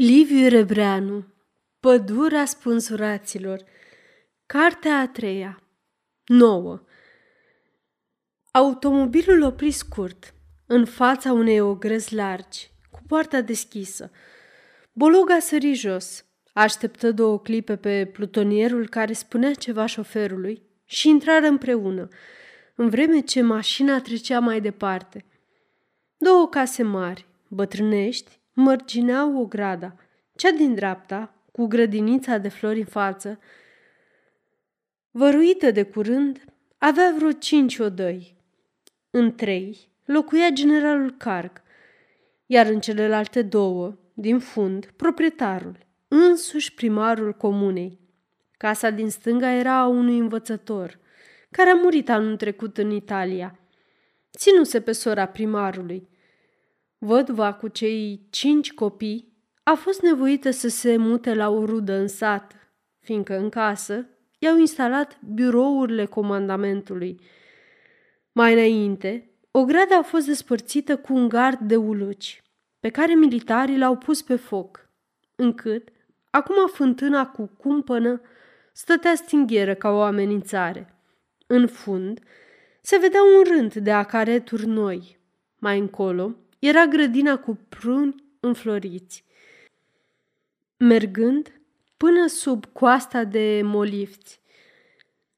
Liviu Rebreanu Pădurea spânzuraților Cartea a treia 9 Automobilul opri scurt, în fața unei ogrăzi largi, cu poarta deschisă. Bologa sări jos, așteptă două clipe pe plutonierul care spunea ceva șoferului și intrară împreună, în vreme ce mașina trecea mai departe. Două case mari, bătrânești, mărgineau grada, cea din dreapta, cu grădinița de flori în față, văruită de curând, avea vreo cinci odăi. În trei locuia generalul Carg, iar în celelalte două, din fund, proprietarul, însuși primarul comunei. Casa din stânga era a unui învățător, care a murit anul trecut în Italia. Ținuse pe sora primarului – Văduva cu cei cinci copii a fost nevoită să se mute la o rudă în sat, fiindcă în casă i-au instalat birourile comandamentului. Mai înainte, o gradă a fost despărțită cu un gard de uluci, pe care militarii l-au pus pe foc, încât, acum fântâna cu cumpănă stătea stinghieră ca o amenințare. În fund, se vedea un rând de acareturi noi. Mai încolo, era grădina cu pruni înfloriți. Mergând până sub coasta de molifți,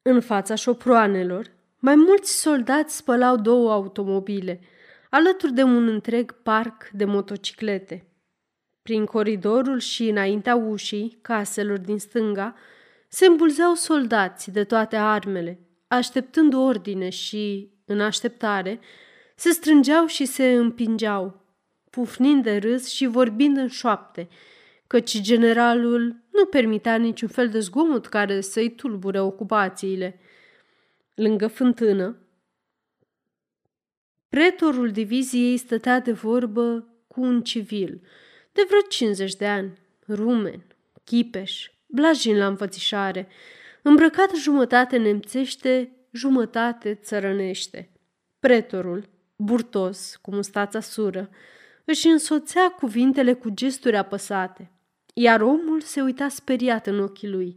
în fața șoproanelor, mai mulți soldați spălau două automobile, alături de un întreg parc de motociclete. Prin coridorul și înaintea ușii caselor din stânga se îmbulzeau soldați de toate armele, așteptând ordine și, în așteptare, se strângeau și se împingeau, pufnind de râs și vorbind în șoapte, căci generalul nu permitea niciun fel de zgomot care să-i tulbure ocupațiile. Lângă fântână, pretorul diviziei stătea de vorbă cu un civil de vreo 50 de ani, rumen, chipeș, blajin la înfățișare, îmbrăcat jumătate nemțește, jumătate țărănește. Pretorul, burtos, cu mustața sură, își însoțea cuvintele cu gesturi apăsate, iar omul se uita speriat în ochii lui,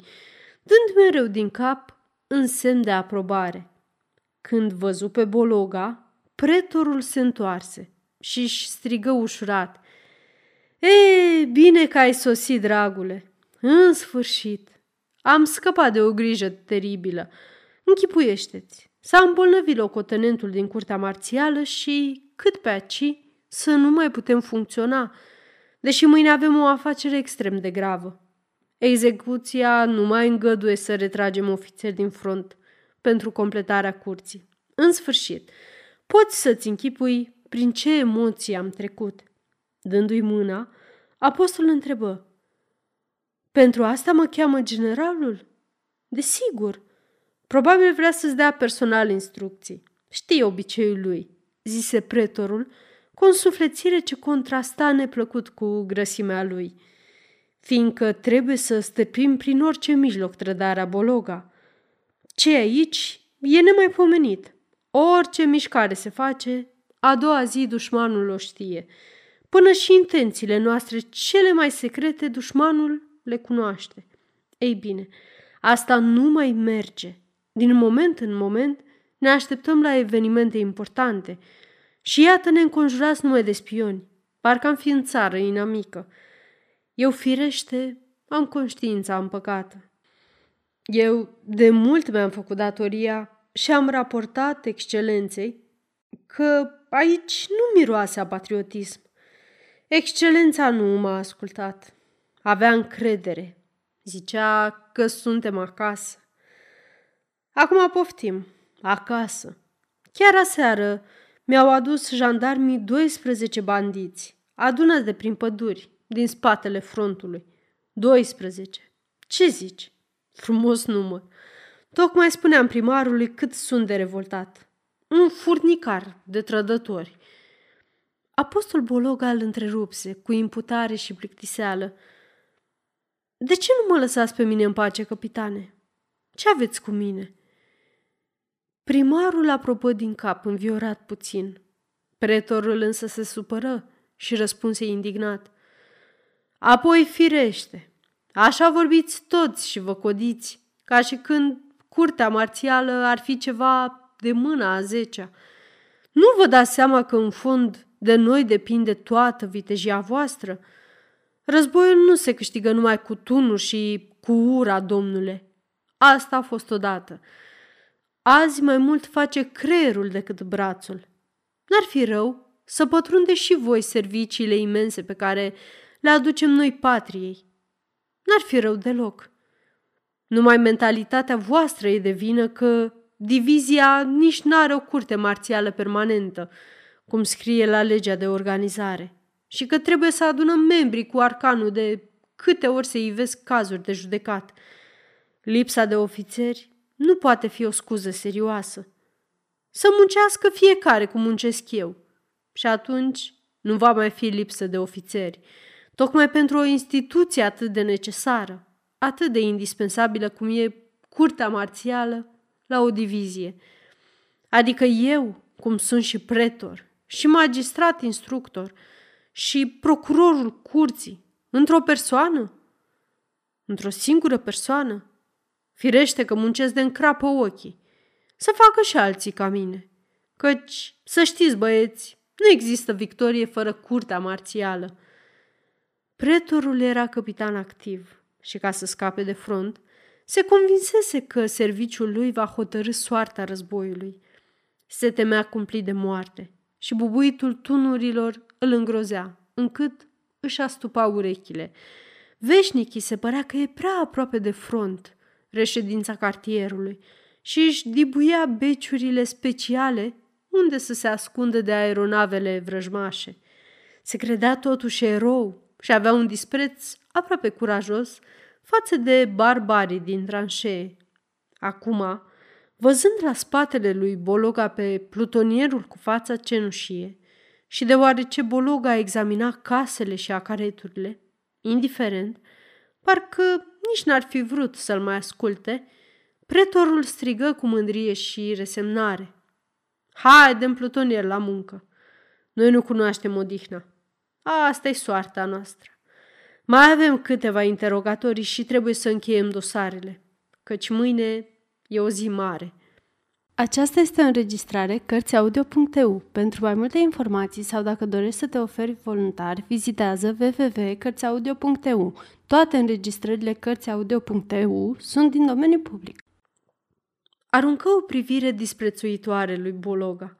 dând mereu din cap în semn de aprobare. Când văzu pe Bologa, pretorul se întoarse și își strigă ușurat. E, bine că ai sosit, dragule! În sfârșit! Am scăpat de o grijă teribilă. Închipuiește-ți! S-a îmbolnăvit locotenentul din curtea marțială și, cât pe aci, să nu mai putem funcționa, deși mâine avem o afacere extrem de gravă. Execuția nu mai îngăduie să retragem ofițeri din front pentru completarea curții. În sfârșit, poți să-ți închipui prin ce emoții am trecut. Dându-i mâna, apostol întrebă, Pentru asta mă cheamă generalul? Desigur, Probabil vrea să-ți dea personal instrucții. Știi obiceiul lui, zise pretorul, cu o suflețire ce contrasta neplăcut cu grăsimea lui, fiindcă trebuie să stăpim prin orice mijloc trădarea Bologa. Ce aici e nemaipomenit. Orice mișcare se face, a doua zi dușmanul o știe. Până și intențiile noastre cele mai secrete, dușmanul le cunoaște. Ei bine, asta nu mai merge. Din moment în moment ne așteptăm la evenimente importante și iată-ne înconjurați numai de spioni, parcă am fi în țară inamică. Eu, firește, am conștiința împăcată. Eu de mult mi-am făcut datoria și am raportat excelenței că aici nu miroase a patriotism. Excelența nu m-a ascultat. Avea încredere. Zicea că suntem acasă. Acum poftim, acasă. Chiar aseară mi-au adus jandarmii 12 bandiți, adunați de prin păduri, din spatele frontului. 12. Ce zici? Frumos număr. Tocmai spuneam primarului cât sunt de revoltat. Un furnicar de trădători. Apostol Bologa îl întrerupse cu imputare și plictiseală. De ce nu mă lăsați pe mine în pace, capitane? Ce aveți cu mine?" Primarul apropă din cap, înviorat puțin. Pretorul însă se supără și răspunse indignat. Apoi firește, așa vorbiți toți și vă codiți, ca și când curtea marțială ar fi ceva de mâna a zecea. Nu vă dați seama că în fond de noi depinde toată vitejia voastră? Războiul nu se câștigă numai cu tunuri și cu ura, domnule. Asta a fost odată. Azi mai mult face creierul decât brațul. N-ar fi rău să pătrunde și voi serviciile imense pe care le aducem noi patriei. N-ar fi rău deloc. Numai mentalitatea voastră e de vină că divizia nici n-are o curte marțială permanentă, cum scrie la legea de organizare, și că trebuie să adunăm membrii cu arcanul de câte ori se ivesc cazuri de judecat. Lipsa de ofițeri nu poate fi o scuză serioasă. Să muncească fiecare cum muncesc eu. Și atunci nu va mai fi lipsă de ofițeri, tocmai pentru o instituție atât de necesară, atât de indispensabilă cum e curtea marțială la o divizie. Adică eu, cum sunt și pretor, și magistrat instructor, și procurorul curții, într-o persoană? Într-o singură persoană? Firește că muncesc de încrapă ochii. Să facă și alții ca mine. Căci, să știți, băieți, nu există victorie fără curtea marțială. Pretorul era capitan activ și ca să scape de front, se convinsese că serviciul lui va hotărâ soarta războiului. Se temea cumplit de moarte și bubuitul tunurilor îl îngrozea, încât își astupa urechile. Veșnichii se părea că e prea aproape de front, reședința cartierului, și își dibuia beciurile speciale unde să se ascundă de aeronavele vrăjmașe. Se credea totuși erou și avea un dispreț aproape curajos față de barbarii din tranșee. Acum, văzând la spatele lui Bologa pe plutonierul cu fața cenușie și deoarece Bologa examina casele și acareturile, indiferent, parcă nici n-ar fi vrut să-l mai asculte, pretorul strigă cu mândrie și resemnare. Haide, plutonier, la muncă! Noi nu cunoaștem odihna. Asta e soarta noastră. Mai avem câteva interogatorii și trebuie să încheiem dosarele, căci mâine e o zi mare. Aceasta este o înregistrare Cărțiaudio.eu. Pentru mai multe informații sau dacă dorești să te oferi voluntar, vizitează www.cărțiaudio.eu. Toate înregistrările Cărțiaudio.eu sunt din domeniu public. Aruncă o privire disprețuitoare lui Bologa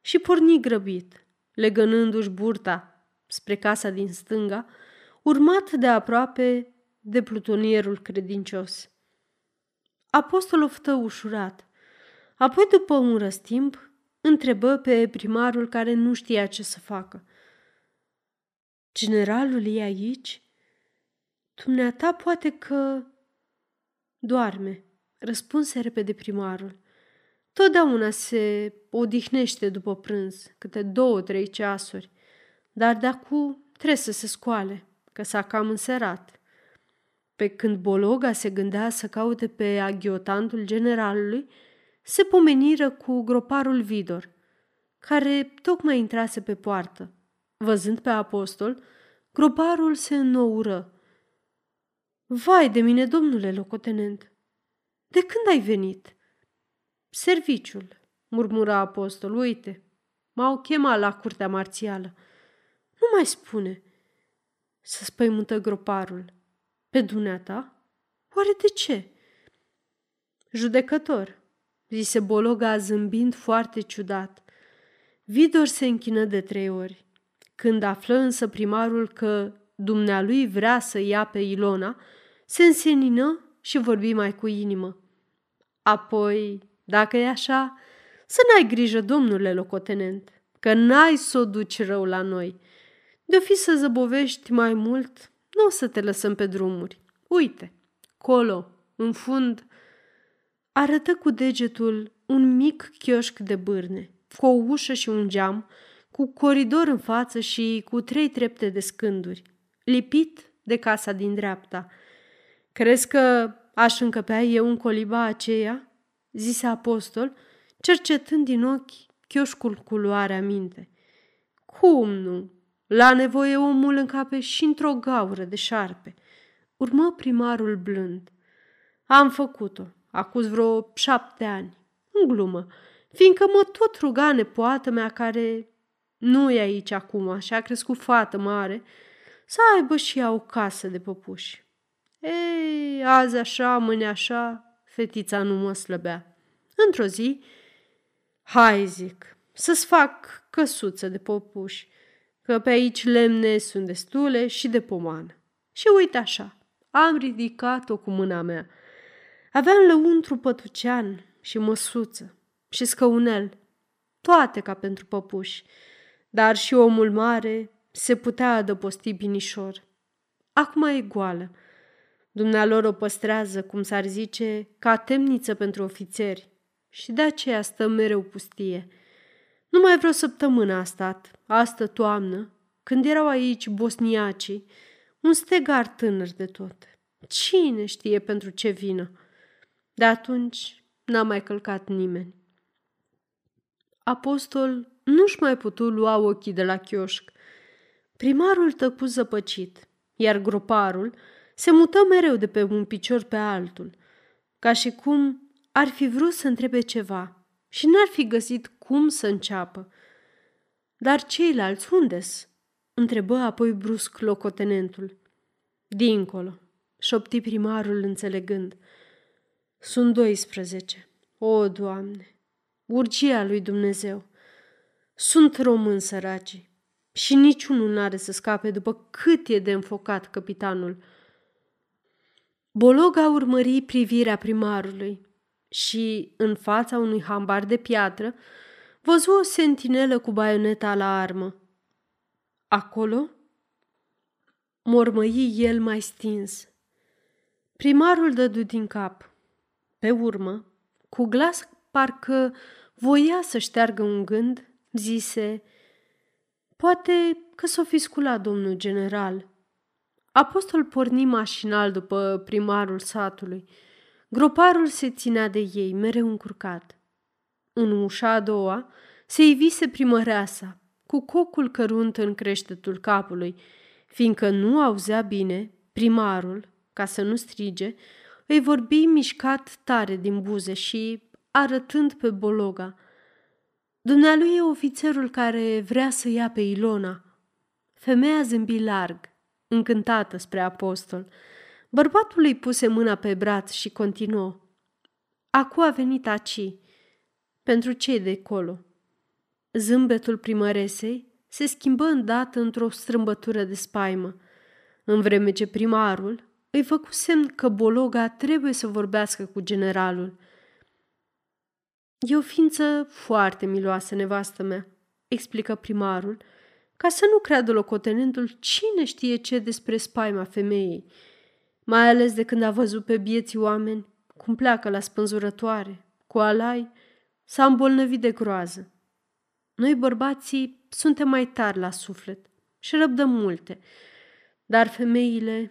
și porni grăbit, legănându-și burta spre casa din stânga, urmat de aproape de plutonierul credincios. Apostol oftă ușurat. Apoi, după un răstimp, întrebă pe primarul care nu știa ce să facă. Generalul e aici? Dumneata poate că... Doarme, răspunse repede primarul. Totdeauna se odihnește după prânz, câte două, trei ceasuri, dar de acum trebuie să se scoale că s-a cam înserat. Pe când Bologa se gândea să caute pe aghiotantul generalului, se pomeniră cu groparul Vidor, care tocmai intrase pe poartă. Văzând pe apostol, groparul se înnoură. Vai de mine, domnule locotenent! De când ai venit?" Serviciul, murmura apostol, uite, m-au chemat la curtea marțială. Nu mai spune, să spăimântă groparul. Pe dumneata? Oare de ce? Judecător, zise Bologa zâmbind foarte ciudat. Vidor se închină de trei ori. Când află însă primarul că dumnealui vrea să ia pe Ilona, se însenină și vorbi mai cu inimă. Apoi, dacă e așa, să n-ai grijă, domnule locotenent, că n-ai să o duci rău la noi – de-o fi să zăbovești mai mult, nu o să te lăsăm pe drumuri. Uite, colo, în fund, arătă cu degetul un mic chioșc de bârne, cu o ușă și un geam, cu coridor în față și cu trei trepte de scânduri, lipit de casa din dreapta. Crezi că aș încăpea eu în coliba aceea?" zise apostol, cercetând din ochi chioșcul cu luarea minte. Cum nu? La nevoie omul încape și într-o gaură de șarpe. Urmă primarul blând. Am făcut-o, acuz vreo șapte ani, în glumă, fiindcă mă tot ruga nepoată mea care nu e aici acum și a crescut fată mare, să aibă și ea o casă de păpuși. Ei, azi așa, mâine așa, fetița nu mă slăbea. Într-o zi, hai zic, să-ți fac căsuță de popuși, că pe aici lemne sunt destule și de pomană. Și uite așa, am ridicat-o cu mâna mea. Aveam lăuntru pătucean și măsuță și scăunel, toate ca pentru păpuși, dar și omul mare se putea adăposti binișor. Acum e goală. Dumnealor o păstrează, cum s-ar zice, ca temniță pentru ofițeri și de aceea stă mereu pustie. Numai vreo săptămână a stat, astă toamnă, când erau aici bosniacii, un stegar tânăr de tot. Cine știe pentru ce vină? De atunci n-a mai călcat nimeni. Apostol nu-și mai putu lua ochii de la chioșc. Primarul tăcu zăpăcit, iar groparul se mută mereu de pe un picior pe altul, ca și cum ar fi vrut să întrebe ceva și n-ar fi găsit cum să înceapă. Dar ceilalți unde-s? întrebă apoi brusc locotenentul. Dincolo, șopti primarul înțelegând. Sunt 12. O, Doamne, urgia lui Dumnezeu. Sunt români săraci și niciunul n-are să scape după cât e de înfocat capitanul. Bologa urmări privirea primarului și, în fața unui hambar de piatră, văzu o sentinelă cu baioneta la armă. Acolo? Mormăi el mai stins. Primarul dădu din cap. Pe urmă, cu glas parcă voia să șteargă un gând, zise Poate că s-o fi sculat domnul general. Apostol porni mașinal după primarul satului. Groparul se ținea de ei, mereu încurcat. În ușa a doua se ivise primăreasa, cu cocul cărunt în creștetul capului, fiindcă nu auzea bine, primarul, ca să nu strige, îi vorbi mișcat tare din buze și arătând pe Bologa. Dumnealui e ofițerul care vrea să ia pe Ilona. Femeia zâmbi larg, încântată spre apostol. Bărbatul îi puse mâna pe braț și continuă. Acu a venit aci. Pentru ce de colo? Zâmbetul primăresei se schimbă îndată într-o strâmbătură de spaimă, în vreme ce primarul îi făcu semn că Bologa trebuie să vorbească cu generalul. E o ființă foarte miloasă, nevastă mea, explică primarul, ca să nu creadă locotenentul cine știe ce despre spaima femeii, mai ales de când a văzut pe bieții oameni cum pleacă la spânzurătoare, cu alai, s-a îmbolnăvit de groază. Noi bărbații suntem mai tari la suflet și răbdăm multe, dar femeile...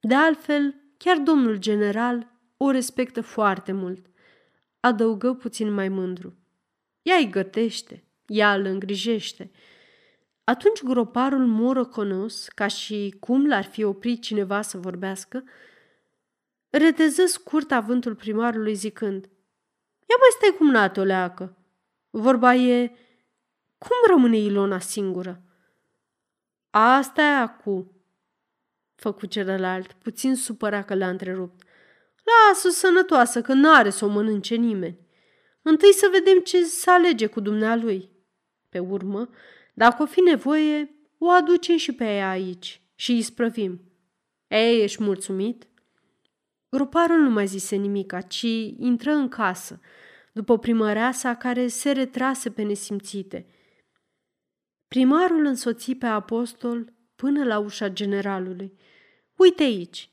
De altfel, chiar domnul general o respectă foarte mult. Adăugă puțin mai mândru. Ea îi gătește, ea îl îngrijește. Atunci groparul morocănos, ca și cum l-ar fi oprit cineva să vorbească, reteză scurt avântul primarului zicând Ia mai stai cum nată o leacă. Vorba e, cum rămâne Ilona singură? Asta e acu, făcu celălalt, puțin supărat că l-a întrerupt. Lasă-o sănătoasă, că n-are să o mănânce nimeni. Întâi să vedem ce să alege cu dumnealui. Pe urmă, dacă o fi nevoie, o aducem și pe ea aici și îi sprăvim. Ei, ești mulțumit? Groparul nu mai zise nimica, ci intră în casă, după primăreasa care se retrase pe nesimțite. Primarul însoți pe apostol până la ușa generalului. Uite aici!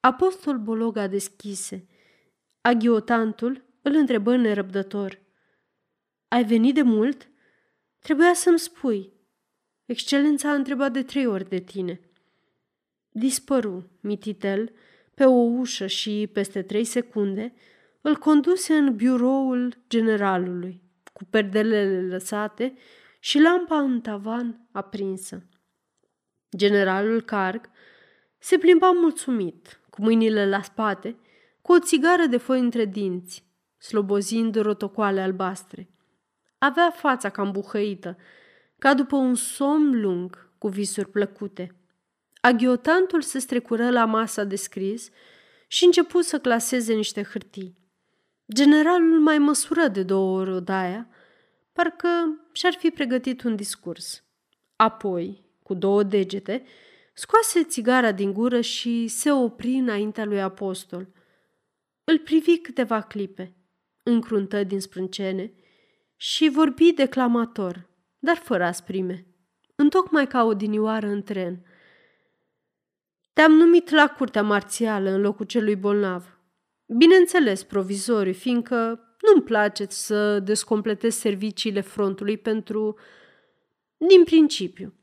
Apostol Bologa deschise. Aghiotantul îl întrebă nerăbdător. Ai venit de mult? Trebuia să-mi spui. Excelența a întrebat de trei ori de tine. Dispăru, mititel, pe o ușă și, peste trei secunde, îl conduse în biroul generalului, cu perdelele lăsate și lampa în tavan aprinsă. Generalul Carg se plimba mulțumit, cu mâinile la spate, cu o țigară de foi între dinți, slobozind rotocoale albastre. Avea fața cam buhăită, ca după un somn lung cu visuri plăcute. Aghiotantul se strecură la masa de scris și început să claseze niște hârtii. Generalul mai măsură de două ori odaia, parcă și-ar fi pregătit un discurs. Apoi, cu două degete, scoase țigara din gură și se opri înaintea lui apostol. Îl privi câteva clipe, încruntă din sprâncene și vorbi declamator, dar fără asprime, întocmai ca o dinioară în tren. Te-am numit la curtea marțială în locul celui bolnav. Bineînțeles, provizoriu, fiindcă nu-mi place să descompletez serviciile frontului pentru... din principiu.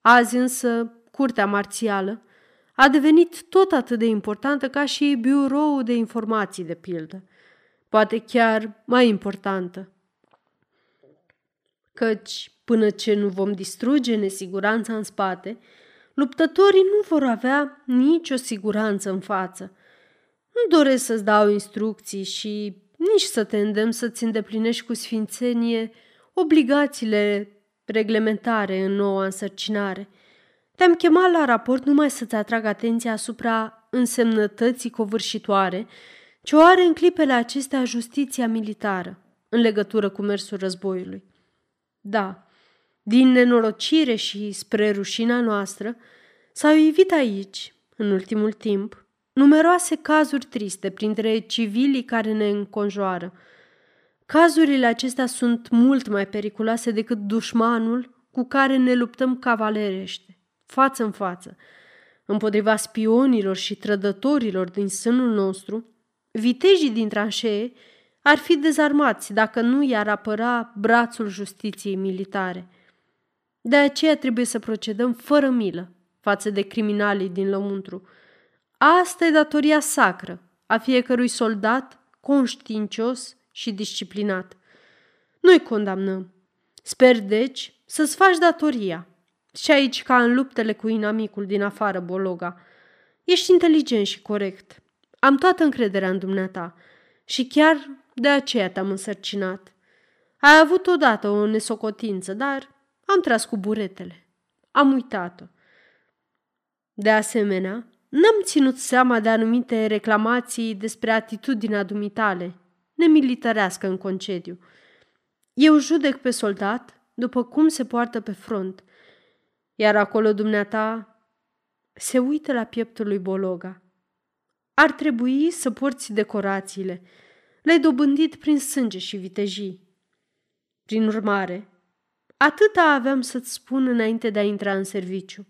Azi însă, curtea marțială a devenit tot atât de importantă ca și biroul de informații, de pildă. Poate chiar mai importantă. Căci, până ce nu vom distruge nesiguranța în spate, luptătorii nu vor avea nicio siguranță în față. Nu doresc să-ți dau instrucții și nici să te îndemn să-ți îndeplinești cu sfințenie obligațiile reglementare în noua însărcinare. Te-am chemat la raport numai să-ți atrag atenția asupra însemnătății covârșitoare ce o are în clipele acestea justiția militară în legătură cu mersul războiului. Da, din nenorocire și spre rușina noastră, s-au evit aici, în ultimul timp, numeroase cazuri triste printre civilii care ne înconjoară. Cazurile acestea sunt mult mai periculoase decât dușmanul cu care ne luptăm cavalerește, față în față. Împotriva spionilor și trădătorilor din sânul nostru, vitejii din tranșee ar fi dezarmați dacă nu i-ar apăra brațul justiției militare. De aceea trebuie să procedăm fără milă față de criminalii din lăuntru. Asta e datoria sacră a fiecărui soldat conștiincios și disciplinat. Noi condamnăm. Sper, deci, să-ți faci datoria. Și aici, ca în luptele cu inamicul din afară, Bologa. Ești inteligent și corect. Am toată încrederea în dumneata și chiar de aceea te-am însărcinat. Ai avut odată o nesocotință, dar am tras cu buretele. Am uitat-o. De asemenea, n-am ținut seama de anumite reclamații despre atitudinea dumitale, nemilitărească în concediu. Eu judec pe soldat după cum se poartă pe front, iar acolo dumneata se uită la pieptul lui Bologa. Ar trebui să porți decorațiile. Le-ai dobândit prin sânge și vitejii. Prin urmare, atâta aveam să-ți spun înainte de a intra în serviciu.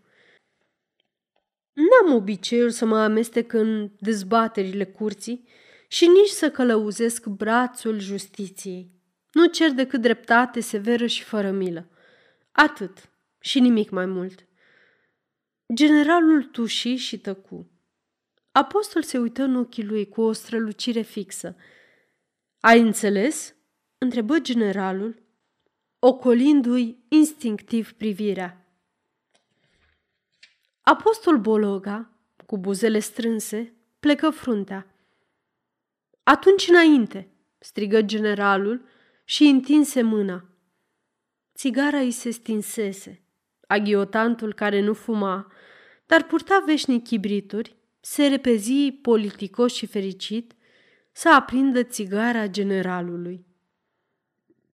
N-am obiceiul să mă amestec în dezbaterile curții și nici să călăuzesc brațul justiției. Nu cer decât dreptate severă și fără milă. Atât și nimic mai mult. Generalul tuși și tăcu. Apostol se uită în ochii lui cu o strălucire fixă. Ai înțeles?" întrebă generalul, ocolindu-i instinctiv privirea. Apostol Bologa, cu buzele strânse, plecă fruntea. Atunci înainte, strigă generalul și întinse mâna. Țigara îi se stinsese. Aghiotantul care nu fuma, dar purta veșnic chibrituri, se repezi politicos și fericit să aprindă țigara generalului.